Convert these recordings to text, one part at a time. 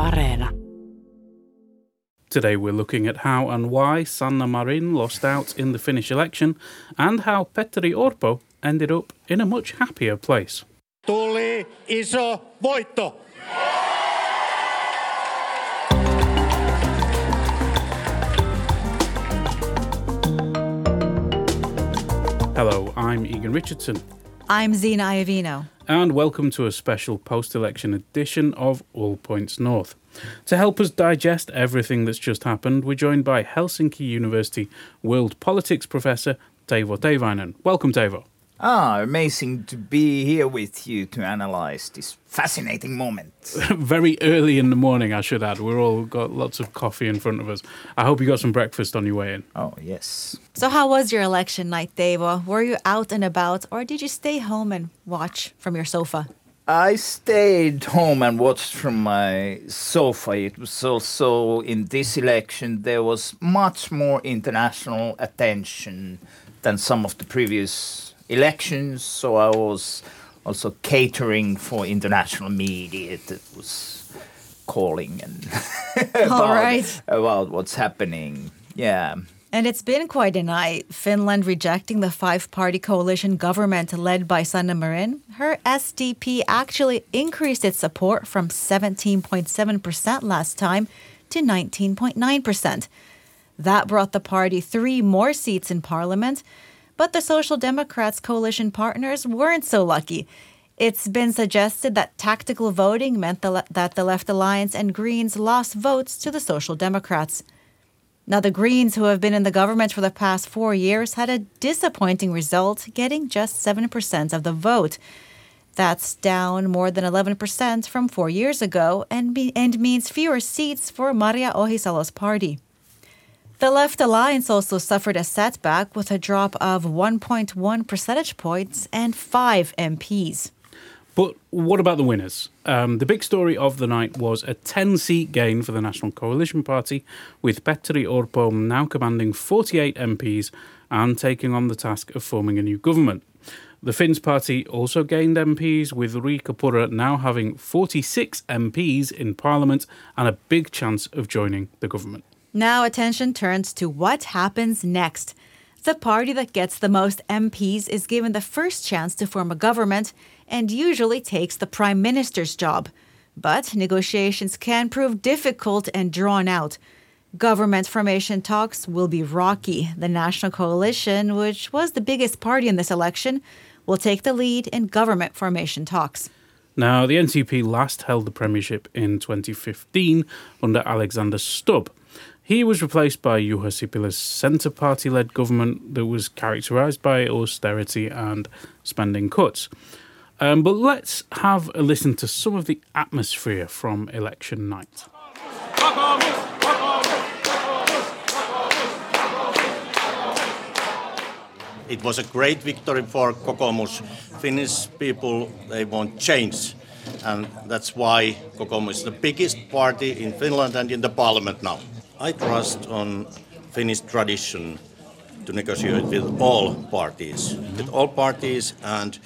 Areena. Today we're looking at how and why Sanna Marin lost out in the Finnish election and how Petteri Orpo ended up in a much happier place. Tuli iso voitto. Hello, I'm Egan Richardson, I'm Zena Iovino. and welcome to a special post election edition of All Points North. To help us digest everything that's just happened, we're joined by Helsinki University World Politics Professor Teivo Teivainen. Welcome, Teivo. Ah, amazing to be here with you to analyze this fascinating moment. Very early in the morning, I should add. We're all got lots of coffee in front of us. I hope you got some breakfast on your way in. Oh, yes. So, how was your election night, Teivo? Were you out and about, or did you stay home and watch from your sofa? I stayed home and watched from my sofa. It was also in this election, there was much more international attention than some of the previous elections. So I was also catering for international media that was calling and about, right. about what's happening. Yeah. And it's been quite a night. Finland rejecting the five party coalition government led by Sanna Marin. Her SDP actually increased its support from 17.7% last time to 19.9%. That brought the party three more seats in parliament. But the Social Democrats' coalition partners weren't so lucky. It's been suggested that tactical voting meant the le- that the Left Alliance and Greens lost votes to the Social Democrats. Now, the Greens, who have been in the government for the past four years, had a disappointing result, getting just 7% of the vote. That's down more than 11% from four years ago and, be- and means fewer seats for Maria Ohisalo's party. The Left Alliance also suffered a setback with a drop of 1.1 percentage points and five MPs. But what about the winners? Um, the big story of the night was a 10 seat gain for the National Coalition Party, with Petteri Orpo now commanding 48 MPs and taking on the task of forming a new government. The Finns party also gained MPs, with Riikka Purra now having 46 MPs in Parliament and a big chance of joining the government. Now attention turns to what happens next. The party that gets the most MPs is given the first chance to form a government and usually takes the prime minister's job. But negotiations can prove difficult and drawn out. Government formation talks will be rocky. The National Coalition, which was the biggest party in this election, will take the lead in government formation talks. Now, the NCP last held the premiership in 2015 under Alexander Stubb. He was replaced by Juha Sipilä's Centre Party led government that was characterised by austerity and spending cuts. Um, but let's have a listen to some of the atmosphere from election night. It was a great victory for Kokoomus. Finnish people, they want change. And that's why Kokoomus is the biggest party in Finland and in the parliament now. I trust on Finnish tradition to negotiate with all parties, with all parties and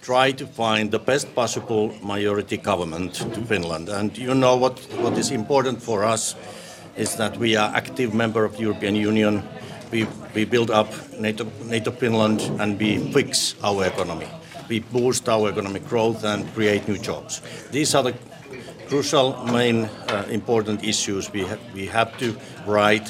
try to find the best possible majority government to Finland. And you know what, what is important for us is that we are active member of the European Union. We, we build up NATO, NATO Finland and we fix our economy. We boost our economic growth and create new jobs. These are the crucial main uh, important issues we, ha- we have to write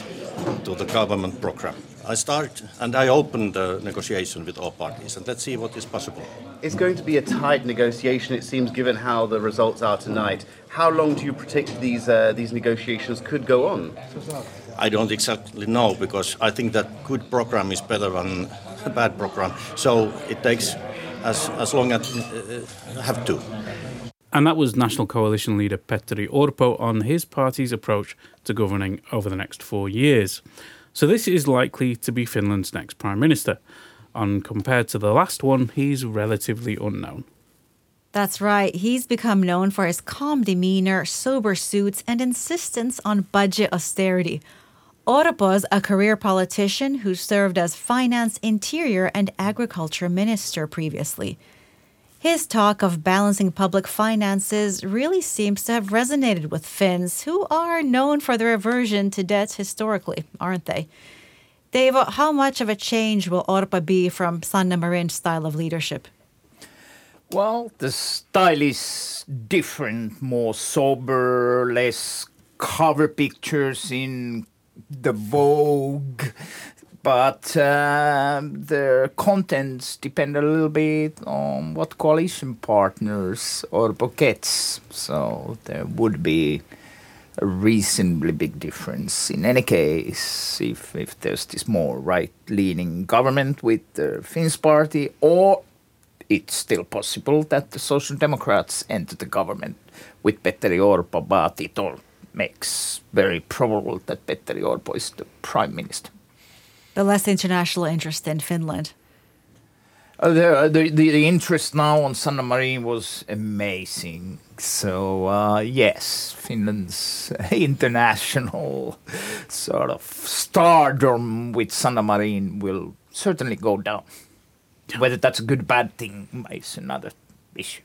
to the government program. I start and I open the negotiation with all parties and let's see what is possible. It's going to be a tight negotiation, it seems, given how the results are tonight. How long do you predict these uh, these negotiations could go on? I don't exactly know because I think that good program is better than a bad program. So it takes as, as long as uh, have to. And that was National Coalition leader Petteri Orpo on his party's approach to governing over the next four years. So this is likely to be Finland's next Prime Minister. And compared to the last one, he's relatively unknown. That's right. He's become known for his calm demeanor, sober suits, and insistence on budget austerity. Orpo's a career politician who served as finance, interior, and agriculture minister previously. His talk of balancing public finances really seems to have resonated with Finns, who are known for their aversion to debt historically, aren't they? Teivo, how much of a change will Orpo be from Sanna Marin's style of leadership? Well, the style is different, more sober, less cover pictures in the Vogue, but uh, the contents depend a little bit on what coalition partners Orpo gets. So there would be a reasonably big difference. In any case, if, if there's this more right leaning government with the Finns party, or it's still possible that the Social Democrats enter the government with Petteri Orpo, but it all makes very probable that Petteri Orpo is the prime minister. The less international interest in Finland. Uh, the, the, the interest now on Sanna Marin was amazing. So, uh, yes, Finland's international sort of stardom with Sanna Marin will certainly go down. Whether that's a good bad thing is another issue.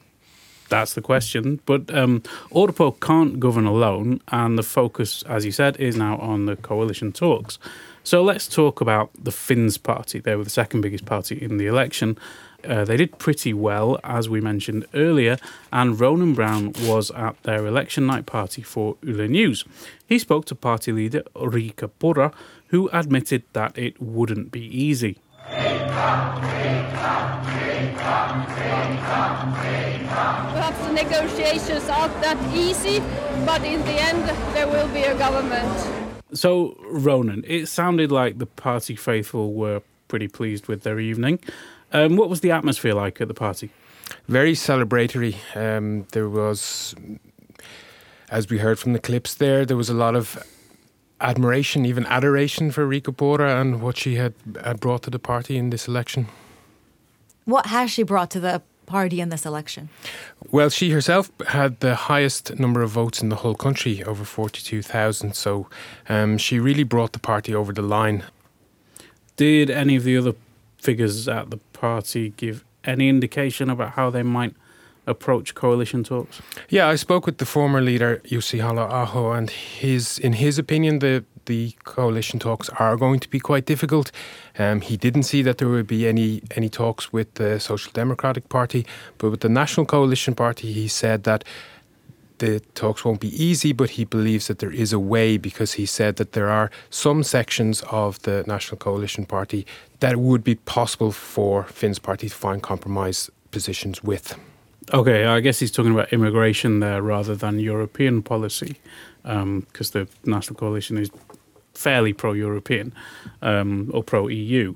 That's the question. But um, Orpo can't govern alone, and the focus, as you said, is now on the coalition talks. So let's talk about the Finns party. They were the second biggest party in the election. Uh, they did pretty well, as we mentioned earlier, and Ronan Browne was at their election night party for Yle News. He spoke to party leader Riikka Purra, who admitted that it wouldn't be easy. Perhaps the negotiations aren't that easy, but in the end, there will be a government. So, Ronan, it sounded like the party faithful were pretty pleased with their evening. Um, what was the atmosphere like at the party? Very celebratory. Um, there was, as we heard from the clips there, there was a lot of admiration, even adoration for Riikka Purra and what she had, had brought to the party in this election. What has she brought to the party in this election? Well, she herself had the highest number of votes in the whole country, over 42,000. So um, she really brought the party over the line. Did any of the other figures at the party give any indication about how they might approach coalition talks? Yeah, I spoke with the former leader Jussi Halla-aho, and his, in his opinion, the the coalition talks are going to be quite difficult. Um, he didn't see that there would be any any talks with the Social Democratic Party, but with the National Coalition Party, he said that the talks won't be easy, but he believes that there is a way because he said that there are some sections of the National Coalition Party that would be possible for Finn's party to find compromise positions with. Okay, I guess he's talking about immigration there rather than European policy, because um, the National Coalition is fairly pro-European um, or pro-EU.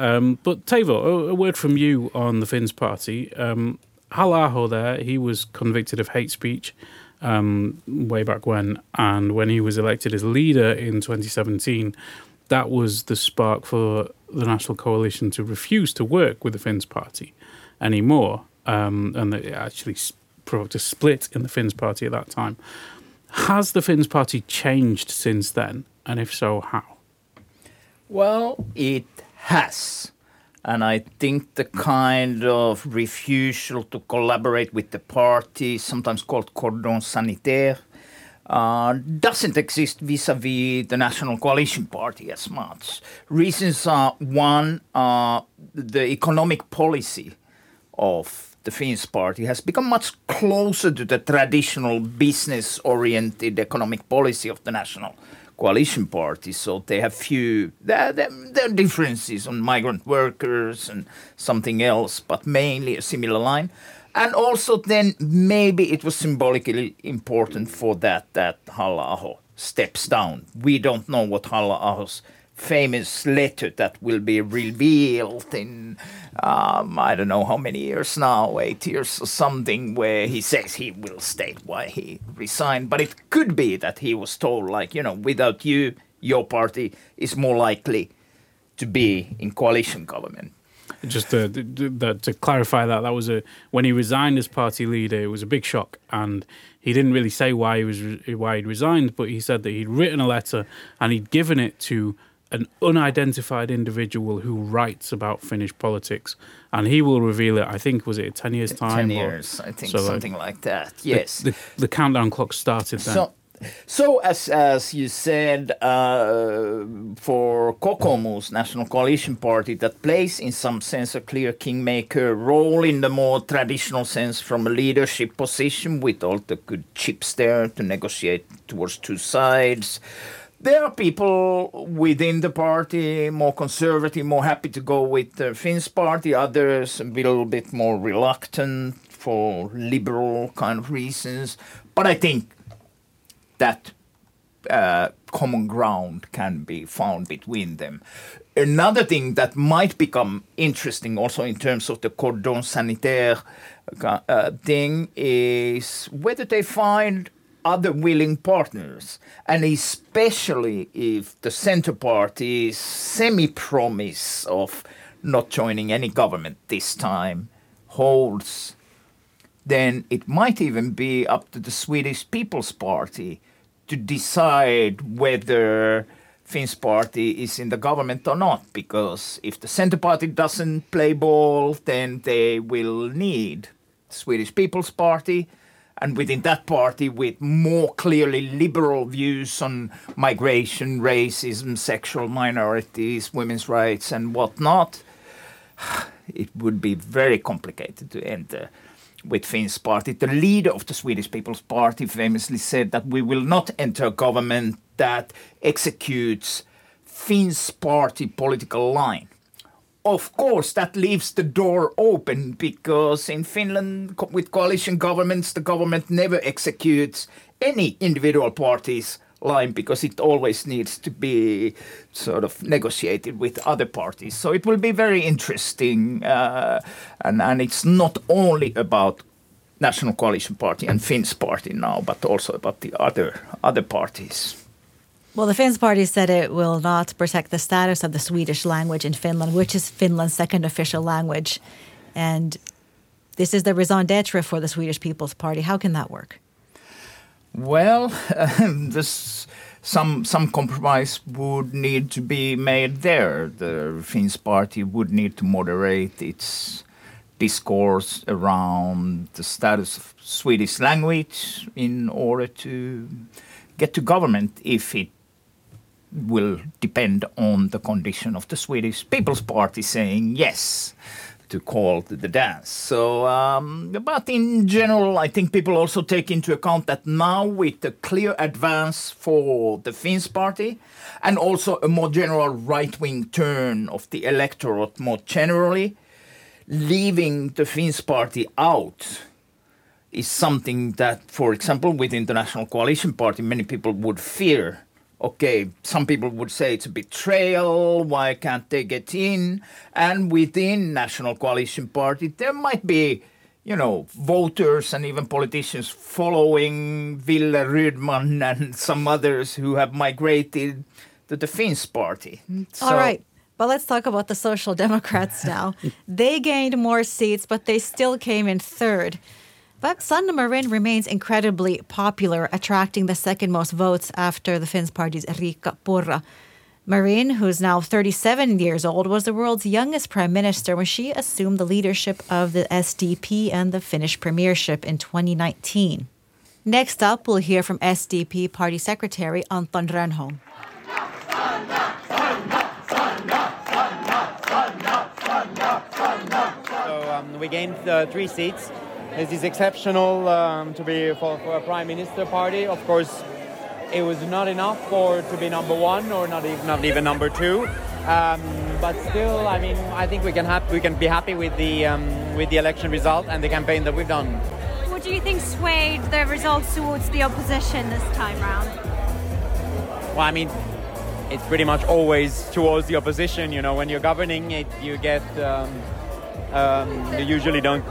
Um, but Teivo, a, a, word from you on the Finns party. Um, Halla-aho there, he was convicted of hate speech um, way back when, and when he was elected as leader in 2017, that was the spark for the National Coalition to refuse to work with the Finns party anymore, um, and it actually provoked a split in the Finns party at that time. Has the Finns party changed since then? And if so, how? Well, it has. And I think the kind of refusal to collaborate with the party, sometimes called cordon sanitaire, uh, doesn't exist vis-a-vis the National Coalition Party as much. Reasons are one, uh, the economic policy of the Finns party has become much closer to the traditional business-oriented economic policy of the National coalition parties, so they have few there, there, there, are differences on migrant workers and something else, but mainly a similar line. And also, then maybe it was symbolically important for that that Halla-aho steps down. We don't know what Halla-aho's famous letter that will be revealed in um, I don't know how many years now, eight years or something, where he says he will state why he resigned. But it could be that he was told, like, you know, without you, your party is more likely to be in coalition government. Just to, to, to clarify that, that was a when he resigned as party leader, it was a big shock, and he didn't really say why he was why he'd resigned, but he said that he'd written a letter and he'd given it to an unidentified individual who writes about Finnish politics, and he will reveal it. I think was it ten years time? Ten or- years, I think, so, something like that. Yes. The, the countdown clock started then. So, so as as you said, uh, for Kokoomus, National Coalition Party, that plays in some sense a clear kingmaker role in the more traditional sense from a leadership position with all the good chips there to negotiate towards two sides. There are people within the party more conservative, more happy to go with the Finns party. Others a little bit more reluctant for liberal kind of reasons. But I think that uh, common ground can be found between them. Another thing that might become interesting also in terms of the cordon sanitaire uh, thing is whether they find other willing partners, and especially if the center party's semi promise of not joining any government this time holds then it might even be up to the Swedish People's Party to decide whether Finns party is in the government or not. Because if the Center Party doesn't play ball, then they will need Swedish People's Party. And within that party, with more clearly liberal views on migration, racism, sexual minorities, women's rights, and whatnot, it would be very complicated to enter with Finns party. The leader of the Swedish People's Party famously said that we will not enter a government that executes Finns party political line. Of course, that leaves the door open because in Finland, co- with coalition governments, the government never executes any individual party's line because it always needs to be sort of negotiated with other parties. So it will be very interesting, uh, and and it's not only about National Coalition Party and Finns Party now, but also about the other other parties. Well, the Finns party said it will not protect the status of the Swedish language in Finland, which is Finland's second official language. And this is the raison d'etre for the Swedish People's Party. How can that work? Well, this some some compromise would need to be made there. The Finns party would need to moderate its discourse around the status of Swedish language in order to get to government if it will depend on the condition of the Swedish People's Party saying yes to call the dance. So, um, but in general, I think people also take into account that now with the clear advance for the Finns party and also a more general right wing turn of the electorate more generally, leaving the Finns party out is something that, for example, with the International Coalition Party, many people would fear. Okay, some people would say it's a betrayal. Why can't they get in? And within National Coalition Party, there might be, you know, voters and even politicians following Ville Rydman and some others who have migrated to the Finns party. All right. But let's talk about the Social Democrats now. they gained more seats, but they still came in third. But Sanna Marin remains incredibly popular, attracting the second most votes after the Finns party's Riikka Purra. Marin, who's now 37 years old, was the world's youngest prime minister when she assumed the leadership of the SDP and the Finnish premiership in 2019. Next up, we'll hear from SDP party secretary Anton Rönnholm. So um, we gained uh, three seats. This is exceptional um, to be for, for a prime minister party. Of course, it was not enough for to be number one or not even, not even number two. Um, but still, I mean, I think we can hap- we can be happy with the um, with the election result and the campaign that we've done. What do you think swayed the results towards the opposition this time round? Well, I mean, it's pretty much always towards the opposition. You know, when you're governing, it you get um, um, you usually don't.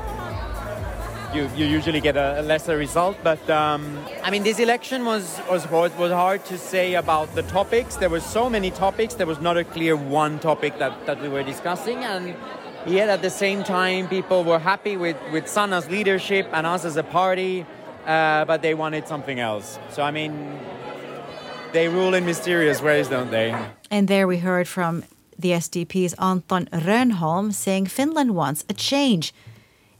You, you usually get a, a lesser result, but um, I mean this election was was hard, was hard to say about the topics. There were so many topics. There was not a clear one topic that, that we were discussing, and yet at the same time, people were happy with with Sanna's leadership and us as a party, uh, but they wanted something else. So I mean, they rule in mysterious ways, don't they? And there we heard from the SDP's Anton Rönnholm saying Finland wants a change.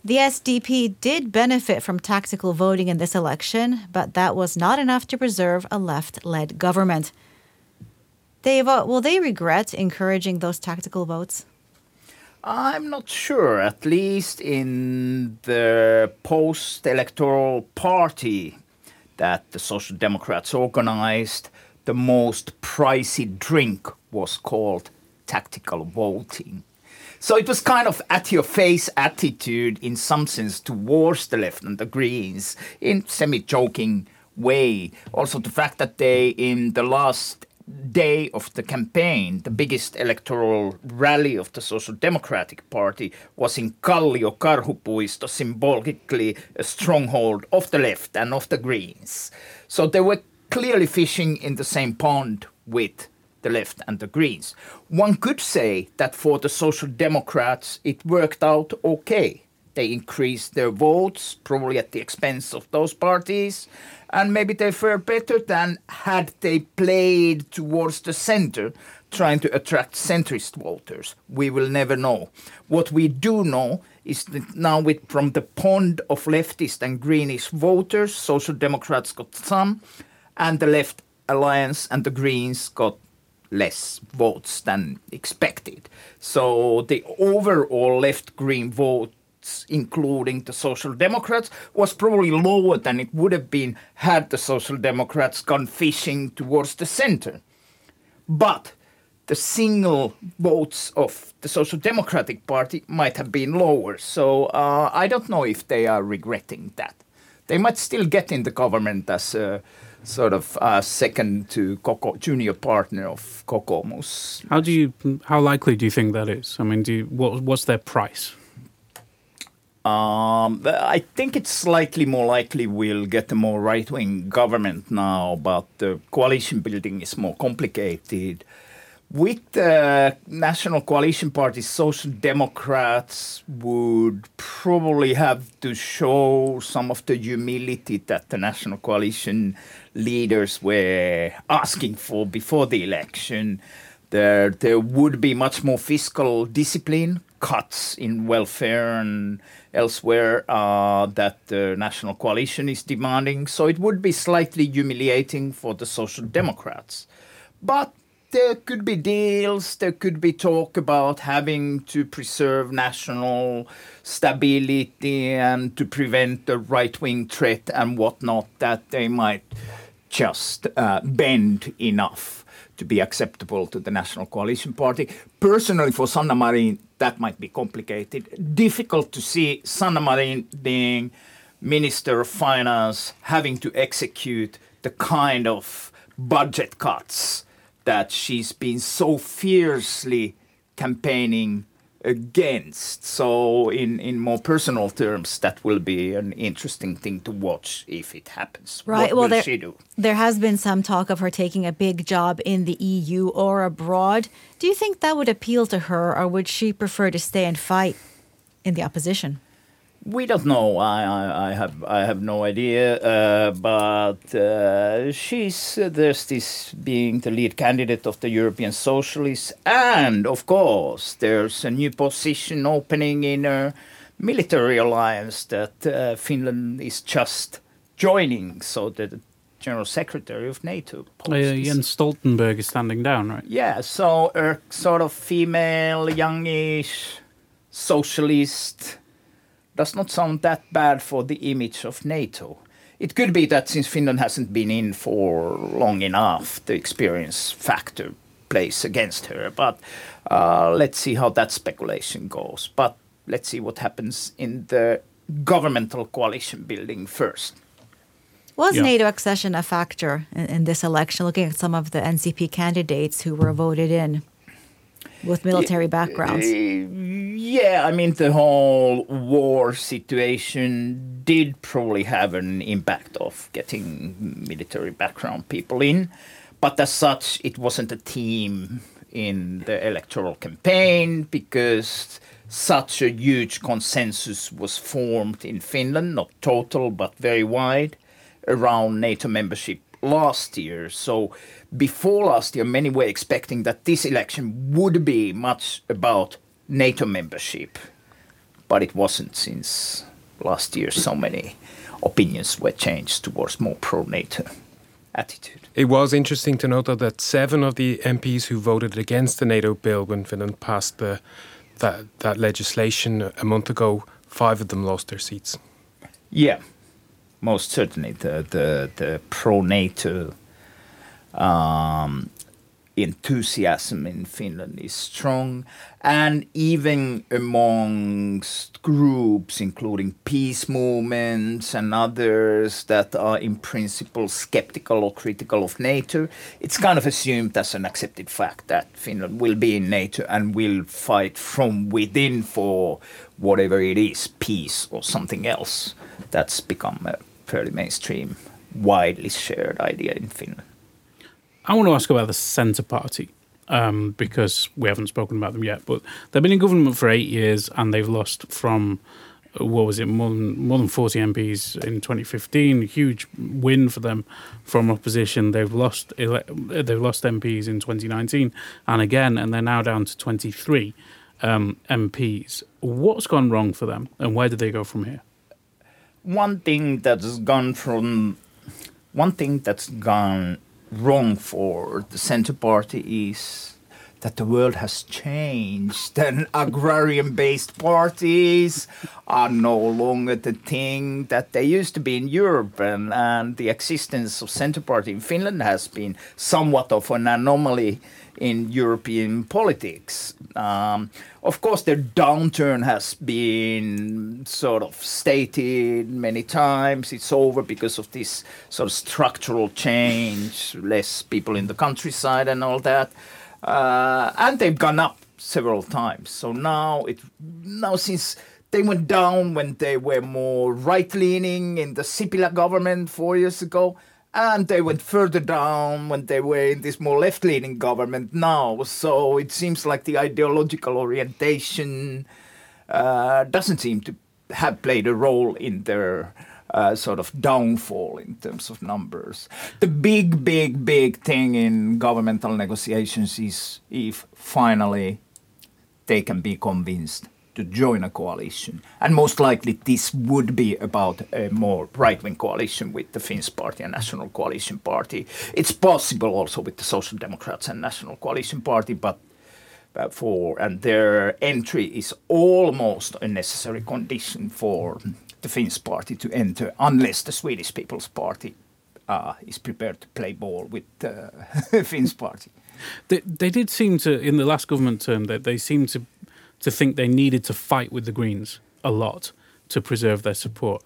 The SDP did benefit from tactical voting in this election, but that was not enough to preserve a left led government. Teivo, will they regret encouraging those tactical votes? I'm not sure, at least in the post electoral party that the Social Democrats organized, the most pricey drink was called tactical voting. So it was kind of at your face attitude in some sense towards the left and the Greens in semi joking way. Also the fact that they in the last day of the campaign, the biggest electoral rally of the Social Democratic Party was in Kallio Karhupuisto, symbolically a stronghold of the left and of the Greens. So they were clearly fishing in the same pond with the left and the Greens. One could say that for the Social Democrats it worked out okay. They increased their votes, probably at the expense of those parties, and maybe they fared better than had they played towards the center, trying to attract centrist voters. We will never know. What we do know is that now, with from the pond of leftist and greenish voters, Social Democrats got some, and the Left Alliance and the Greens got less votes than expected. So the overall left green votes, including the Social Democrats, was probably lower than it would have been had the Social Democrats gone fishing towards the center. But the single votes of the Social Democratic Party might have been lower. So uh, I don't know if they are regretting that. They might still get in the government as a sort of uh, second to Coco, junior partner of Kokoomus. How do you? How likely do you think that is? I mean, do you, what, what's their price? Um, I think it's slightly more likely we'll get a more right wing government now, but the coalition building is more complicated. With the National Coalition Party, Social Democrats would probably have to show some of the humility that the National Coalition leaders were asking for before the election. There, there would be much more fiscal discipline, cuts in welfare and elsewhere uh, that the National Coalition is demanding. So it would be slightly humiliating for the Social Democrats. But there could be deals, there could be talk about having to preserve national stability and to prevent the right wing threat and whatnot, that they might just uh, bend enough to be acceptable to the National Coalition Party. Personally, for Sanna Marin, that might be complicated. Difficult to see Sanna Marin being Minister of Finance having to execute the kind of budget cuts that she's been so fiercely campaigning against. So, in, in more personal terms, that will be an interesting thing to watch if it happens. Right. What well, there, she do? there has been some talk of her taking a big job in the EU or abroad. Do you think that would appeal to her, or would she prefer to stay and fight in the opposition? We don't know. I, I, I have I have no idea. Uh, but uh, she's uh, there's this being the lead candidate of the European Socialists, and of course there's a new position opening in a military alliance that uh, Finland is just joining. So the General Secretary of NATO. Uh, Jens Stoltenberg is standing down, right? Yeah, so a sort of female, youngish, socialist does not sound that bad for the image of NATO. It could be that since Finland hasn't been in for long enough, the experience factor plays against her. But uh, let's see how that speculation goes. But let's see what happens in the governmental coalition building first. Was Yeah. NATO accession a factor in, in this election? Looking at some of the NCP candidates who were voted in with military backgrounds. Yeah, I mean, the whole war situation did probably have an impact of getting military background people in. But as such, it wasn't a team in the electoral campaign because such a huge consensus was formed in Finland, not total, but very wide, around NATO membership last year. So before last year, many were expecting that this election would be much about NATO membership, but it wasn't since last year. So many opinions were changed towards more pro-NATO attitude. It was interesting to note that seven of the MPs who voted against the NATO bill when Finland passed the, that, that legislation a month ago, five of them lost their seats. Yeah, most certainly the the, the pro NATO um, enthusiasm in Finland is strong, and even amongst groups, including peace movements and others that are in principle skeptical or critical of NATO, it's kind of assumed as an accepted fact that Finland will be in NATO and will fight from within for whatever it is, peace or something else. That's become a fairly mainstream, widely shared idea in Finland. I want to ask about the Centre Party um, because we haven't spoken about them yet. But they've been in government for eight years and they've lost from what was it more than more than forty MPs in 2015. Huge win for them from opposition. They've lost ele- they've lost MPs in 2019 and again, and they're now down to 23 um, MPs. What's gone wrong for them, and where do they go from here? One thing that's gone from one thing that's gone wrong for. The Centre Party is that the world has changed and agrarian based parties are no longer the thing that they used to be in Europe and, and the existence of Centre Party in Finland has been somewhat of an anomaly in European politics. Um, of course, the downturn has been sort of stated many times. It's over because of this sort of structural change, less people in the countryside and all that. Uh, and they've gone up several times. So now it now since they went down when they were more right leaning in the Sipilä government four years ago, and they went further down when they were in this more left leaning government now. So it seems like the ideological orientation uh, doesn't seem to have played a role in their uh, sort of downfall in terms of numbers. The big, big, big thing in governmental negotiations is if finally they can be convinced to join a coalition. And most likely this would be about a more right-wing coalition with the Finns Party and National Coalition Party. It's possible also with the Social Democrats and National Coalition Party, but for and their entry is almost a necessary condition for the Finns Party to enter, unless the Swedish People's Party uh, is prepared to play ball with the uh, Finns Party. They, they did seem to in the last government term that they seemed to to think they needed to fight with the Greens a lot to preserve their support.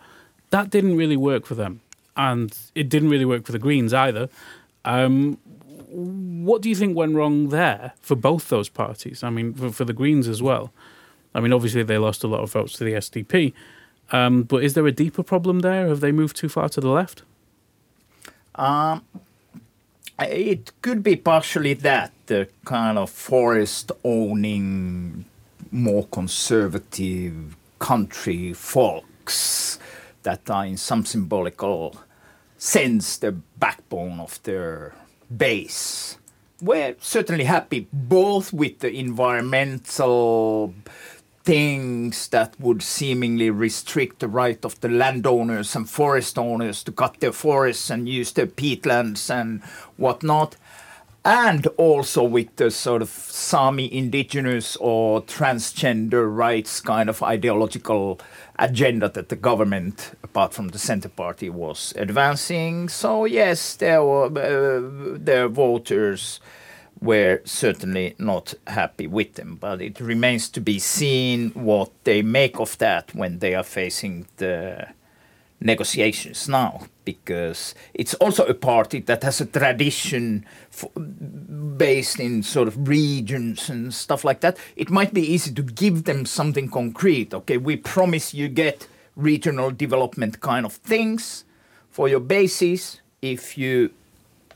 That didn't really work for them, and it didn't really work for the Greens either. Um, what do you think went wrong there for both those parties? I mean, for, for, the Greens as well. I mean, obviously they lost a lot of votes to the SDP, um, but is there a deeper problem there? Have they moved too far to the left? Um, it could be partially that the kind of forest owning more conservative country folks that are in some symbolical sense the backbone of their base. We're certainly happy both with the environmental things that would seemingly restrict the right of the landowners and forest owners to cut their forests and use their peatlands and whatnot, and also with the sort of Sami indigenous or transgender rights kind of ideological agenda that the government, apart from the Centre Party, was advancing. So yes, there were uh, their voters were certainly not happy with them, but it remains to be seen what they make of that when they are facing the negotiations now because it's also a party that has a tradition for, based in sort of regions and stuff like that. It might be easy to give them something concrete. Okay, we promise you get regional development kind of things for your bases if you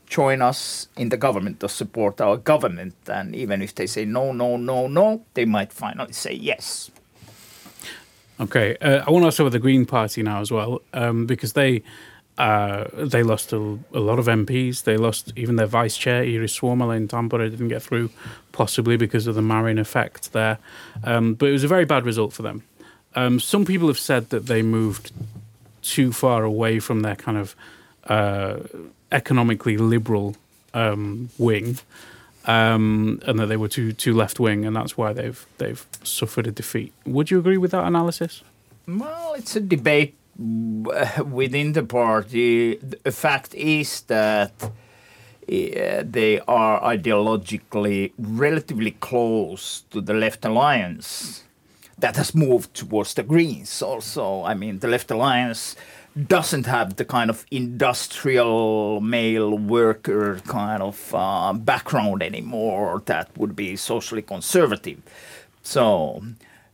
join us in the government or support our government. And even if they say no, no, no, no, they might finally say yes. Okay, uh, I want to ask about the Green Party now as well, um, because they Uh, they lost a, a, lot of MPs. They lost even their vice chair, Iiris Suomela in Tampere, didn't get through, possibly because of the Marin effect there. Um, but it was a very bad result for them. Um, some people have said that they moved too far away from their kind of uh, economically liberal um, wing, um, and that they were too too left wing, and that's why they've they've suffered a defeat. Would you agree with that analysis? Well, it's a debate within the party. The fact is that uh, they are ideologically relatively close to the left alliance that has moved towards the Greens also. I mean, the Left Alliance doesn't have the kind of industrial male worker kind of uh, background anymore that would be socially conservative. So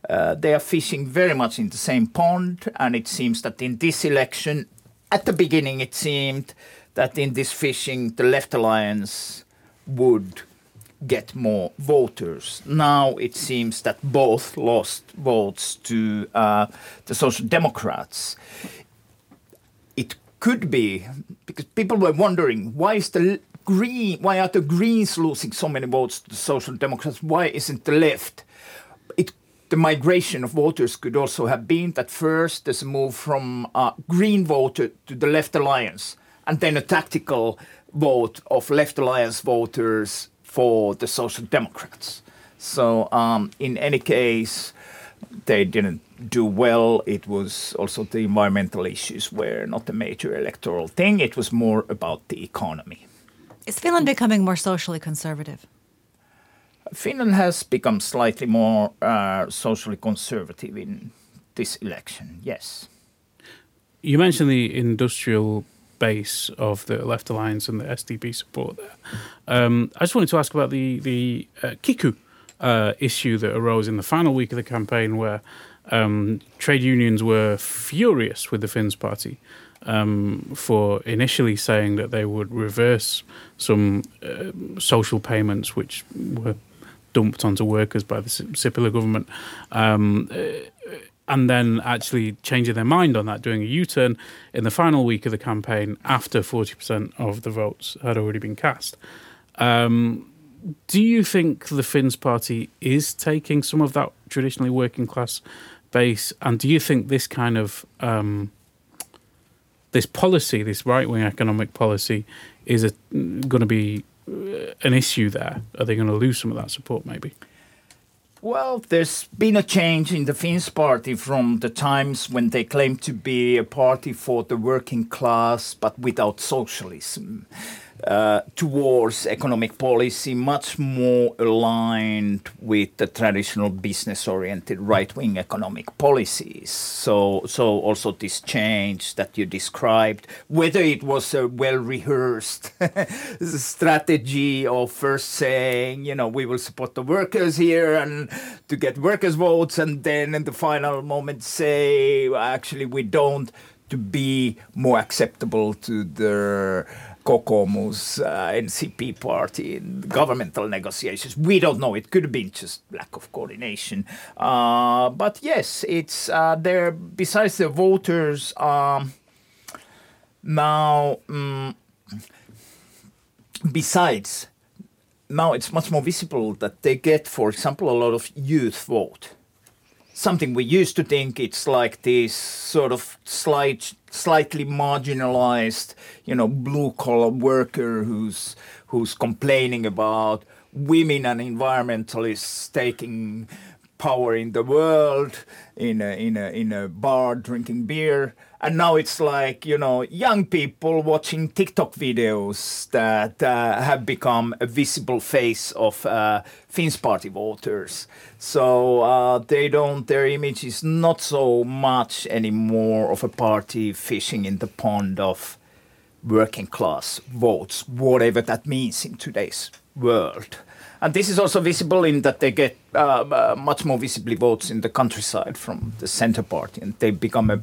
uh, they are fishing very much in the same pond, and it seems that in this election, at the beginning, it seemed that in this fishing, the Left Alliance would get more voters. Now it seems that both lost votes to uh, the Social Democrats. Could be because people were wondering why is the green why are the Greens losing so many votes to the Social Democrats? Why isn't the left? It the migration of voters could also have been that first there's a move from Green voter to the Left Alliance, and then a tactical vote of Left Alliance voters for the Social Democrats. So, um, in any case, they didn't do well. It was also the environmental issues were not a major electoral thing. It was more about the economy. Is Finland becoming more socially conservative? Finland has become slightly more uh, socially conservative in this election, yes. You mentioned the industrial base of the Left Alliance and the SDP support there. Um, I just wanted to ask about the the uh, Kiky uh, issue that arose in the final week of the campaign, where um, trade unions were furious with the Finns party um, for initially saying that they would reverse some uh, social payments which were dumped onto workers by the Sipilä government. Um, uh, and then actually changing their mind on that, doing a U turn in the final week of the campaign after 40% of the votes had already been cast. Um, do you think the Finns party is taking some of that traditionally working class base? And do you think this kind of um, this policy, this right wing economic policy, is going to be uh, an issue there? Are they going to lose some of that support maybe? Well, there's been a change in the Finns party from the times when they claimed to be a party for the working class but without socialism uh, towards economic policy much more aligned with the traditional business-oriented right-wing economic policies. So, so also this change that you described, whether it was a well-rehearsed strategy of first saying, you know, we will support the workers here and to get workers' votes, and then in the final moment say, actually, we don't, to be more acceptable to the Kokoomus uh, NCP party governmental negotiations. We don't know. It could have been just lack of coordination. Uh, but yes, it's uh, there. Besides the voters, um, now um, besides now it's much more visible that they get, for example, a lot of youth vote something we used to think it's like this sort of slight, slightly marginalized, you know, blue collar worker who's who's complaining about women and environmentalists taking power in the world in a, in a in a bar drinking beer and now it's like you know young people watching TikTok videos that uh, have become a visible face of uh, Finns party voters. So uh, they don't their image is not so much anymore of a party fishing in the pond of working class votes, whatever that means in today's world. And this is also visible in that they get uh, uh, much more visibly votes in the countryside from the center party, and they become a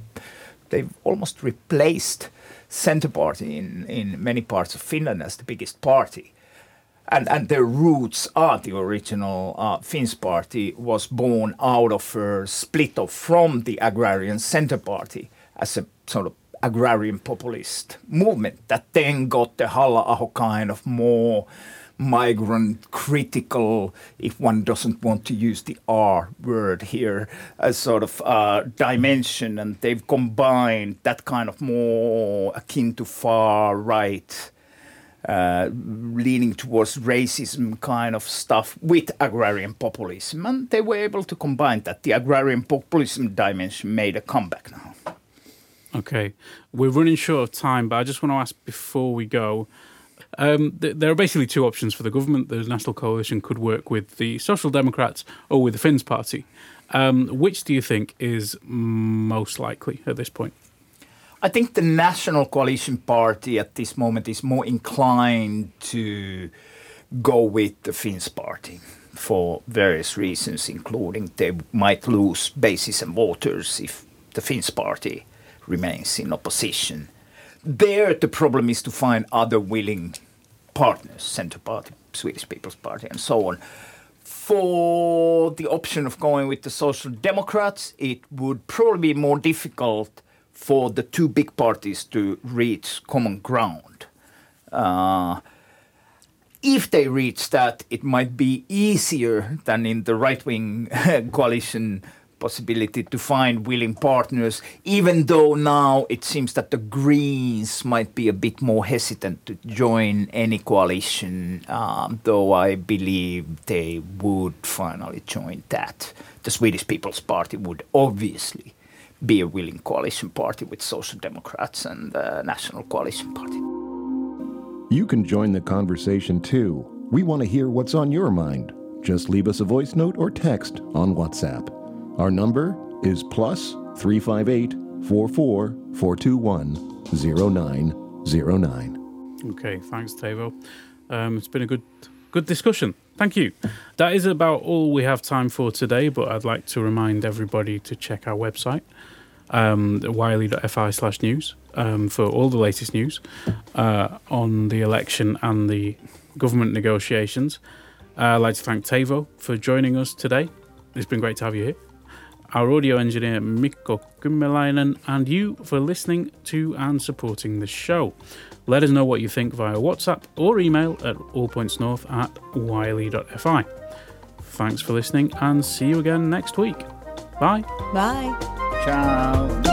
they've almost replaced Centre Party in, in many parts of Finland as the biggest party. And, and their roots are the original uh, Finns party was born out of a split off from the agrarian Centre Party as a sort of agrarian populist movement that then got the Halla-aho kind of more migrant critical, if one doesn't want to use the R word here, a sort of uh, dimension, and they've combined that kind of more akin to far right. Uh, leaning towards racism kind of stuff with agrarian populism, and they were able to combine that. The agrarian populism dimension made a comeback now. Okay, we're running short of time, but I just want to ask before we go um, th- there are basically two options for the government. The National Coalition could work with the Social Democrats or with the Finns Party. Um, which do you think is most likely at this point? I think the National Coalition Party at this moment is more inclined to go with the Finns Party for various reasons, including they might lose bases and voters if the Finns Party remains in opposition. There, the problem is to find other willing partners, Centre Party, Swedish People's Party, and so on. For the option of going with the Social Democrats, it would probably be more difficult for the two big parties to reach common ground. Uh, if they reach that, it might be easier than in the right wing coalition possibility to find willing partners, even though now it seems that the Greens might be a bit more hesitant to join any coalition, um, though I believe they would finally join that. The Swedish People's Party would obviously be a willing coalition party with Social Democrats and the National Coalition Party. You can join the conversation too. We want to hear what's on your mind. Just leave us a voice note or text on WhatsApp. Our number is plus 358 44 421 0909. Okay, thanks, Teivo. Um, it's been a good good discussion. Thank you. That is about all we have time for today, but I'd like to remind everybody to check our website, um, yle.fi slash news, um, for all the latest news uh, on the election and the government negotiations. Uh, I'd like to thank Teivo for joining us today. It's been great to have you here our audio engineer Mikko Kymäläinen, and you for listening to and supporting the show. Let us know what you think via WhatsApp or email at allpointsnorth at yle.fi. Thanks for listening and see you again next week. Bye. Bye. Ciao.